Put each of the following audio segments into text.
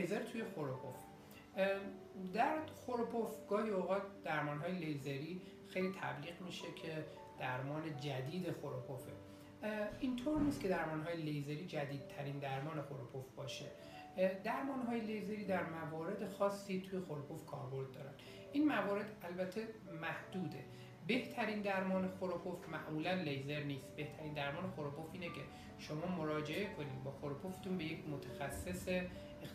لیزر توی خوروپوف در خوروپوف گاهی اوقات درمان های لیزری خیلی تبلیغ میشه که درمان جدید خوروپوفه اینطور نیست که درمان های لیزری جدیدترین درمان خوروپوف باشه. درمان های لیزری در موارد خاصی توی خوروپوف کاربرد دارن. این موارد البته محدوده. بهترین درمان خروپوف معمولا لیزر نیست. بهترین درمان خروپوف اینه که شما مراجعه کنید با خروپوفتون به یک متخصص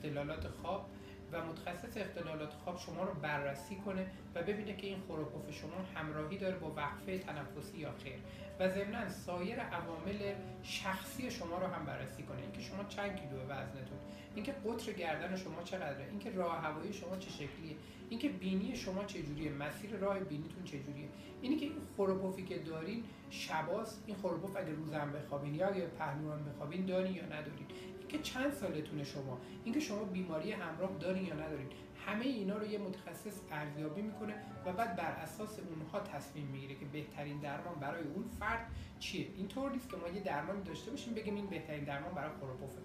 اختلالات خواب و متخصص اختلالات خواب شما رو بررسی کنه و ببینه که این خروپوف شما همراهی داره با وقفه تنفسی یا خیر. و ضمنا سایر عوامل شخصی شما رو هم بررسی کنه. اینکه شما چند کیلو وزنتون اینکه قطر گردن شما چقدره اینکه راه هوایی شما چه شکلیه اینکه بینی شما چه جوریه مسیر راه بینیتون چه جوریه. اینی که این خروپوفی که دارین شباس این خروپوف اگه روزم بخوابین یا اگه پهلوان بخوابین دارین یا ندارین. اینکه چند سالتونه شما؟ اینکه شما بیماری همراه دارین یا ندارین. همه اینا رو یه متخصص ارزیابی می‌کنه و بعد بر اساس اونها تصمیم می‌گیره که بهترین درمان برای اون فرد چیه. اینطور نیست که ما یه درمان داشته باشیم بگیم این بهترین درمان برای خروپوفه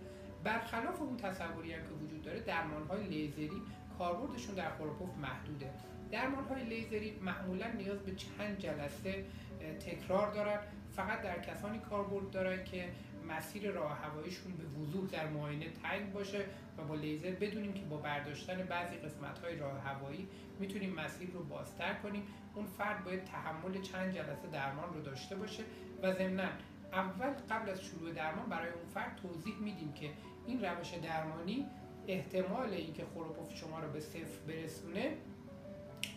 برخلاف اون تصوری هم که وجود داره درمان های لیزری کاربردشون در خروپوف محدوده. درمان های لیزری معمولا نیاز به چند جلسه تکرار دارن. فقط در کسانی کاربرد دارن که مسیر راه هواییشون به وضوح در معاینه تنگ باشه و با لیزر بدونیم که با برداشتن بعضی قسمت های راه هوایی می‌تونیم مسیر رو بازتر کنیم. اون فرد باید تحمل چند جلسه درمان رو داشته باشه و ضمنا اول قبل از شروع درمان برای اون فرد توضیح میدیم که این روش درمانی احتمال اینکه خروپوف شما رو به صفر برسونه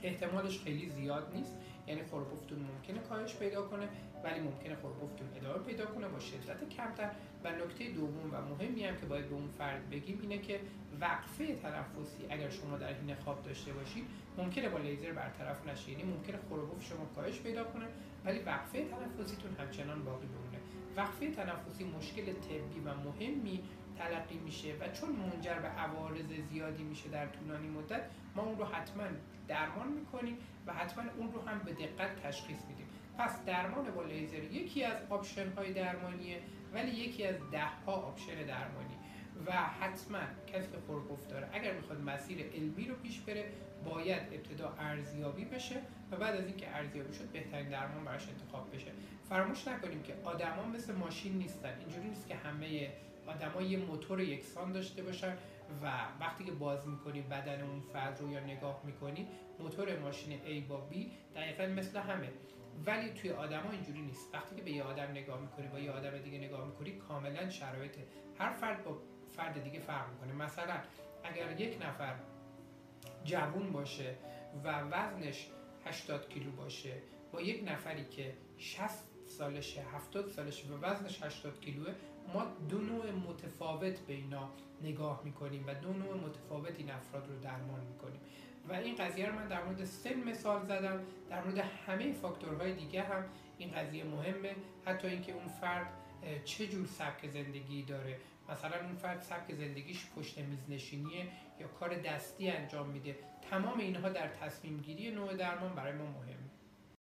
احتمالش خیلی زیاد نیست. یعنی خروپوفتون ممکنه کاهش پیدا کنه ولی ممکنه خروپوفتون ادامه پیدا کنه با شدت کمتر. و نکته دوم و مهمی هم که باید به اون فرد بگیم اینه که وقفه تنفسی اگر شما در حین خواب داشته باشید ممکنه با لیزر برطرف نشه. یعنی ممکنه خروپوف شما کاهش پیدا کنه ولی وقفه تنفسیتون همچنان باقی بمونه. وقفه تنفسی مشکل طبی و مهمی تلقی میشه و چون منجر به عوارض زیادی میشه در طولانی مدت ما اون رو حتما درمان می‌کنیم و حتما اون رو هم به دقت تشخیص میدیم. پس درمان با لیزر یکی از option های درمانیه ولی یکی از ده ها option درمانی. و حتما کسی که خروپف داره. اگر می‌خواد مسیر علمی رو پیش بره باید ابتدا ارزیابی بشه و بعد از اینکه ارزیابی شد بهترین درمان براش انتخاب بشه. فراموش نکنیم که آدما مثل ماشین نیستن. اینجوری نیست که همه آدما یه موتور یکسان داشته باشن و وقتی که باز می‌کنی بدن اون فرد رو یا نگاه می‌کنی موتور ماشین A با B دقیقا مثل همه. ولی توی آدما اینجوری نیست. وقتی که به یه آدم نگاه می‌کنی با یه آدم دیگه نگاه می‌کنی کاملا شرایط هر فرد با فرد دیگه فرق می‌کنه. مثلا اگر یک نفر جوون باشه و وزنش 80 کیلو باشه با یک نفری که 60 سالشه 70 سالشه و وزنش 80 کیلوه. ما دو نوع متفاوت به اینا نگاه می‌کنیم و دو نوع متفاوت این افراد رو درمان می‌کنیم. و این قضیه رو من در مورد سن مثال زدم. در مورد همه فاکتورهای دیگه هم این قضیه مهمه. حتی اینکه اون فرد چه جور سبک زندگی داره. مثلا اون فرد سبک زندگیش پشت میز نشینیه یا کار دستی انجام میده. تمام اینها در تصمیم گیری نوع درمان برای ما مهمه.